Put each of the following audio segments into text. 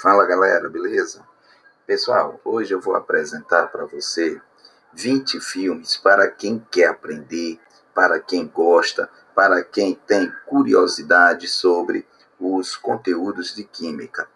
Fala galera, beleza? Pessoal, hoje eu vou apresentar para você 20 filmes para quem quer aprender, para quem gosta, para quem tem curiosidade sobre os conteúdos de química.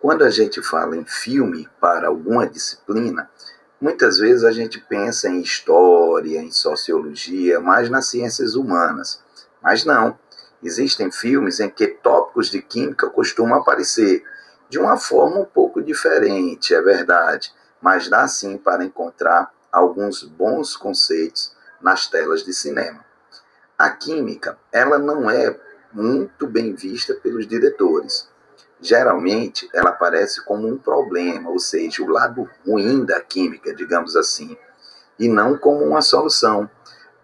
Quando a gente fala em filme para alguma disciplina, muitas vezes a gente pensa em história, em sociologia, mais nas ciências humanas. Mas não. Existem filmes em que tópicos de química costumam aparecer de uma forma um pouco diferente, é verdade, mas dá sim para encontrar alguns bons conceitos nas telas de cinema. A química, ela não é muito bem vista pelos diretores. Geralmente, ela aparece como um problema, ou seja, o lado ruim da química, digamos assim, e não como uma solução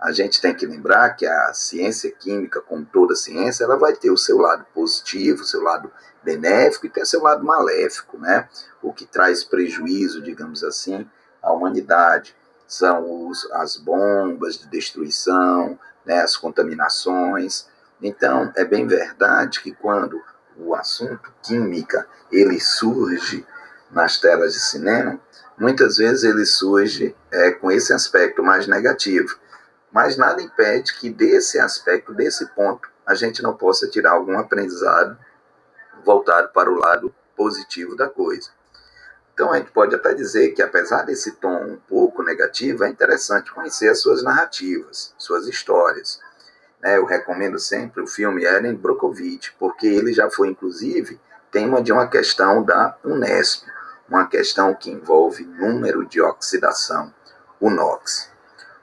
a gente tem que lembrar que a ciência química, como toda ciência, ela vai ter o seu lado positivo, o seu lado benéfico e tem o seu lado maléfico, né? O que traz prejuízo, digamos assim, à humanidade. São os, as bombas de destruição, né, as contaminações. Então, é bem verdade que quando o assunto química ele surge nas telas de cinema, muitas vezes ele surge é, com esse aspecto mais negativo mas nada impede que desse aspecto, desse ponto, a gente não possa tirar algum aprendizado voltado para o lado positivo da coisa. Então a gente pode até dizer que apesar desse tom um pouco negativo, é interessante conhecer as suas narrativas, suas histórias. Né? Eu recomendo sempre o filme Eren Brockovich, porque ele já foi inclusive tema de uma questão da Unesp, uma questão que envolve número de oxidação, o NOx.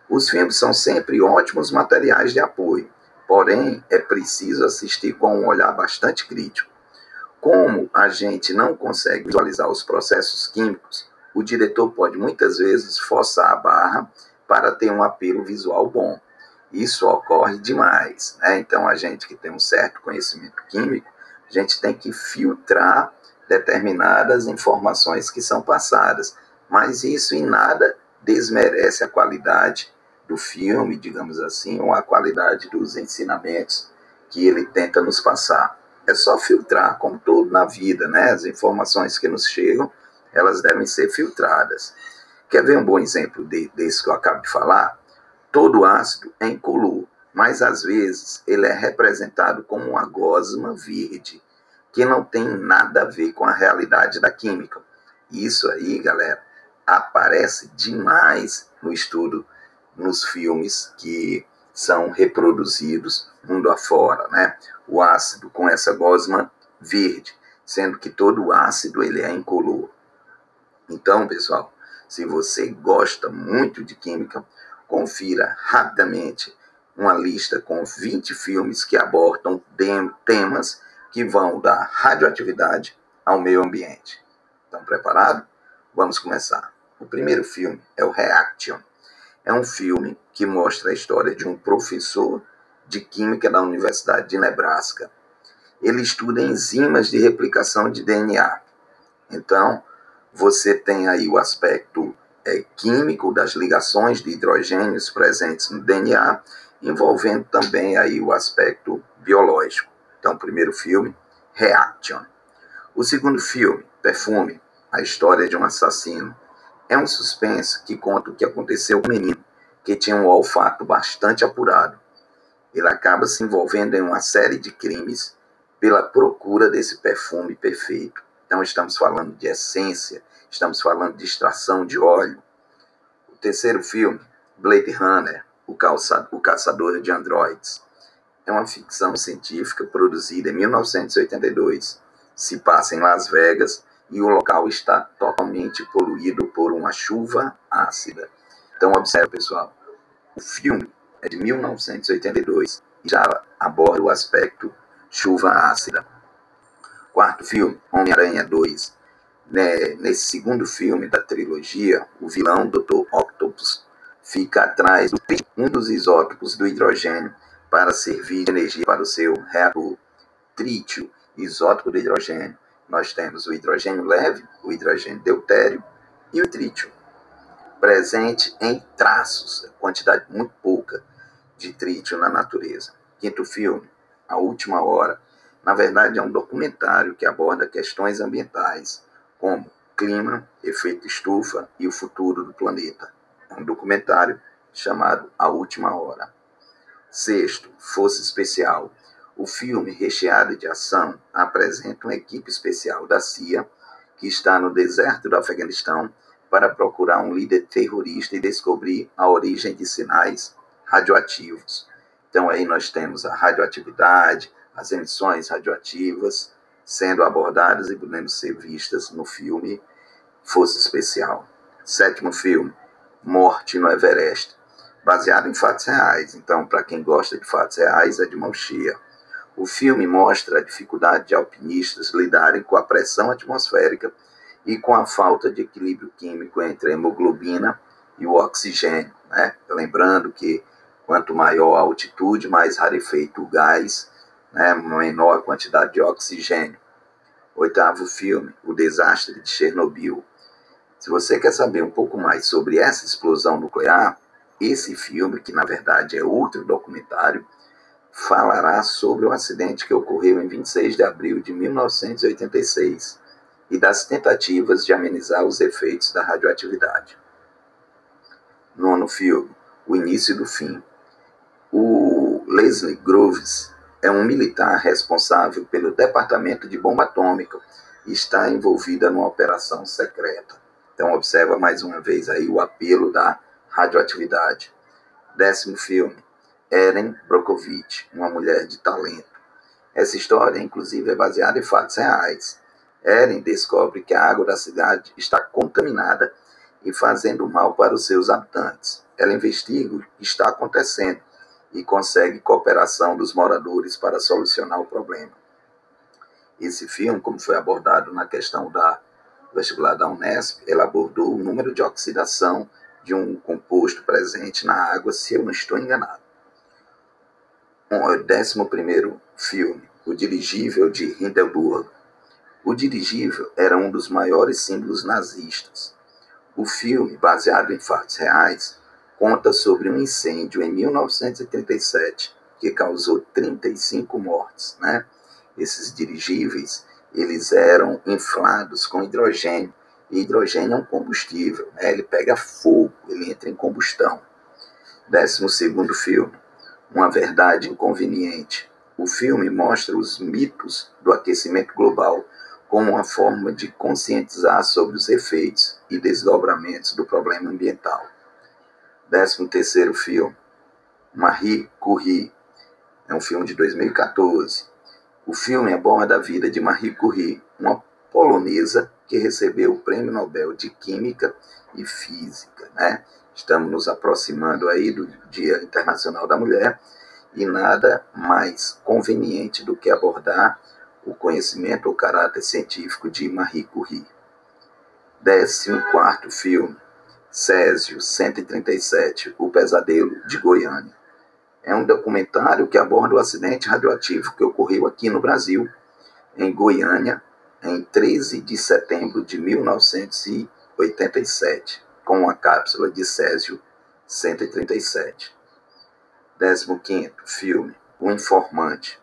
Os filmes são sempre ótimos materiais de apoio, porém é preciso assistir com um olhar bastante crítico. Como a gente não consegue visualizar os processos químicos, o diretor pode muitas vezes forçar a barra para ter um apelo visual bom. Isso ocorre demais, né? Então a gente que tem um certo conhecimento químico, a gente tem que filtrar determinadas informações que são passadas, mas isso em nada desmerece a qualidade do filme, digamos assim, ou a qualidade dos ensinamentos que ele tenta nos passar. É só filtrar, como tudo na vida, né? As informações que nos chegam, elas devem ser filtradas. Quer ver um bom exemplo de, desse que eu acabo de falar? Todo ácido é incolor, mas às vezes ele é representado como uma gosma verde, que não tem nada a ver com a realidade da química. Isso aí, galera, aparece demais no estudo nos filmes que são reproduzidos mundo afora, né? O ácido com essa gosma verde, sendo que todo ácido ele é incolor. Então, pessoal, se você gosta muito de química, confira rapidamente uma lista com 20 filmes que abordam temas que vão da radioatividade ao meio ambiente. Estão preparados? Vamos começar. O primeiro filme é o Reaction é um filme que mostra a história de um professor de química da Universidade de Nebraska. Ele estuda enzimas de replicação de DNA. Então, você tem aí o aspecto é, químico das ligações de hidrogênios presentes no DNA, envolvendo também aí o aspecto biológico. Então, o primeiro filme, Reaction. O segundo filme, Perfume, a história de um assassino é um suspense que conta o que aconteceu com o menino, que tinha um olfato bastante apurado. Ele acaba se envolvendo em uma série de crimes pela procura desse perfume perfeito. Então, estamos falando de essência, estamos falando de extração de óleo. O terceiro filme, Blade Runner, o, calça, o Caçador de Androids, é uma ficção científica produzida em 1982. Se passa em Las Vegas e o local está totalmente poluído por uma chuva ácida. Então, observe, pessoal, o filme é de 1982 e já aborda o aspecto chuva ácida. Quarto filme, Homem-Aranha 2. Né, nesse segundo filme da trilogia, o vilão Dr. Octopus fica atrás de um dos isótopos do hidrogênio para servir de energia para o seu reator. Trítio, isótopo de hidrogênio, nós temos o hidrogênio leve, o hidrogênio deutério e o trítio, presente em traços, quantidade muito pouca de trítio na natureza. Quinto filme, A Última Hora. Na verdade, é um documentário que aborda questões ambientais, como clima, efeito estufa e o futuro do planeta. É um documentário chamado A Última Hora. Sexto, Força Especial. O filme, recheado de ação, apresenta uma equipe especial da CIA que está no deserto do Afeganistão para procurar um líder terrorista e descobrir a origem de sinais radioativos. Então aí nós temos a radioatividade, as emissões radioativas sendo abordadas e podendo ser vistas no filme Força Especial. Sétimo filme, Morte no Everest, baseado em fatos reais. Então, para quem gosta de fatos reais, é de mão cheia. O filme mostra a dificuldade de alpinistas lidarem com a pressão atmosférica e com a falta de equilíbrio químico entre a hemoglobina e o oxigênio. Né? Lembrando que quanto maior a altitude, mais rarefeito o gás né, menor a quantidade de oxigênio. Oitavo filme, O Desastre de Chernobyl. Se você quer saber um pouco mais sobre essa explosão nuclear, esse filme, que na verdade é outro documentário, falará sobre o acidente que ocorreu em 26 de abril de 1986 e das tentativas de amenizar os efeitos da radioatividade. Nono filme, O Início do Fim. O Leslie Groves é um militar responsável pelo Departamento de Bomba Atômica e está envolvida numa operação secreta. Então observa mais uma vez aí o apelo da radioatividade. Décimo filme, Eren Brokovich, uma mulher de talento. Essa história, inclusive, é baseada em fatos reais. Eren descobre que a água da cidade está contaminada e fazendo mal para os seus habitantes. Ela investiga o que está acontecendo e consegue cooperação dos moradores para solucionar o problema. Esse filme, como foi abordado na questão da vestibular da Unesp, ele abordou o número de oxidação de um composto presente na água, se eu não estou enganado. O décimo primeiro filme, O Dirigível de Hindenburg. O dirigível era um dos maiores símbolos nazistas. O filme, baseado em fatos reais, conta sobre um incêndio em 1937 que causou 35 mortes, né? Esses dirigíveis, eles eram inflados com hidrogênio. E hidrogênio é um combustível, né? ele pega fogo, ele entra em combustão. Décimo segundo filme, Uma Verdade Inconveniente. O filme mostra os mitos do aquecimento global como uma forma de conscientizar sobre os efeitos e desdobramentos do problema ambiental. 13 terceiro filme, Marie Curie, é um filme de 2014. O filme aborda a vida de Marie Curie, uma polonesa que recebeu o Prêmio Nobel de Química e Física, né? Estamos nos aproximando aí do Dia Internacional da Mulher e nada mais conveniente do que abordar o conhecimento ou caráter científico de Marie Curie. 14 quarto filme, Césio 137, O Pesadelo de Goiânia. É um documentário que aborda o acidente radioativo que ocorreu aqui no Brasil, em Goiânia, em 13 de setembro de 1987, com a cápsula de Césio 137. 15 filme, O Informante.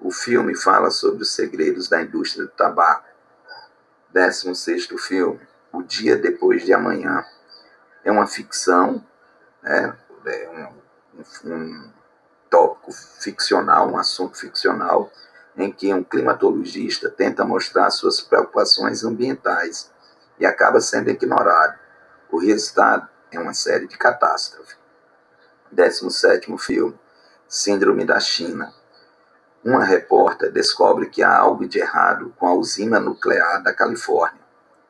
O filme fala sobre os segredos da indústria do tabaco. 16 filme, O Dia Depois de Amanhã é uma ficção, né, é um, um tópico ficcional, um assunto ficcional, em que um climatologista tenta mostrar suas preocupações ambientais e acaba sendo ignorado. O resultado é uma série de catástrofes. 17 filme, Síndrome da China. Uma repórter descobre que há algo de errado com a usina nuclear da Califórnia.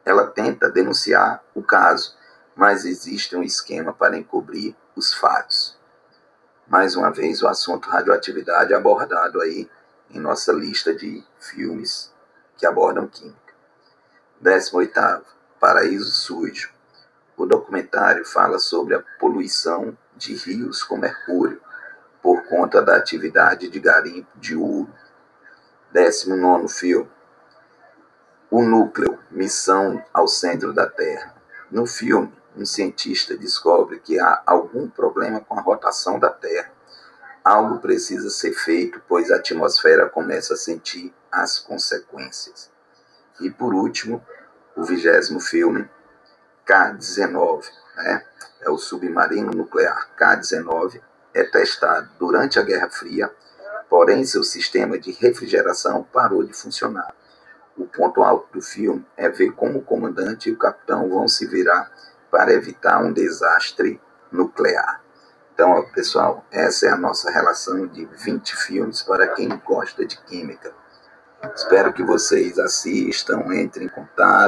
Ela tenta denunciar o caso, mas existe um esquema para encobrir os fatos. Mais uma vez, o assunto radioatividade é abordado aí em nossa lista de filmes que abordam química. 18. Paraíso Sujo. O documentário fala sobre a poluição de rios com mercúrio por conta da atividade de garimpo de ouro. 19 filme. O Núcleo, Missão ao Centro da Terra. No filme, um cientista descobre que há algum problema com a rotação da Terra. Algo precisa ser feito, pois a atmosfera começa a sentir as consequências. E por último, o vigésimo filme, K-19, né? é o submarino nuclear K-19, é testado durante a Guerra Fria, porém seu sistema de refrigeração parou de funcionar. O ponto alto do filme é ver como o comandante e o capitão vão se virar para evitar um desastre nuclear. Então, pessoal, essa é a nossa relação de 20 filmes para quem gosta de química. Espero que vocês assistam, entrem em contato.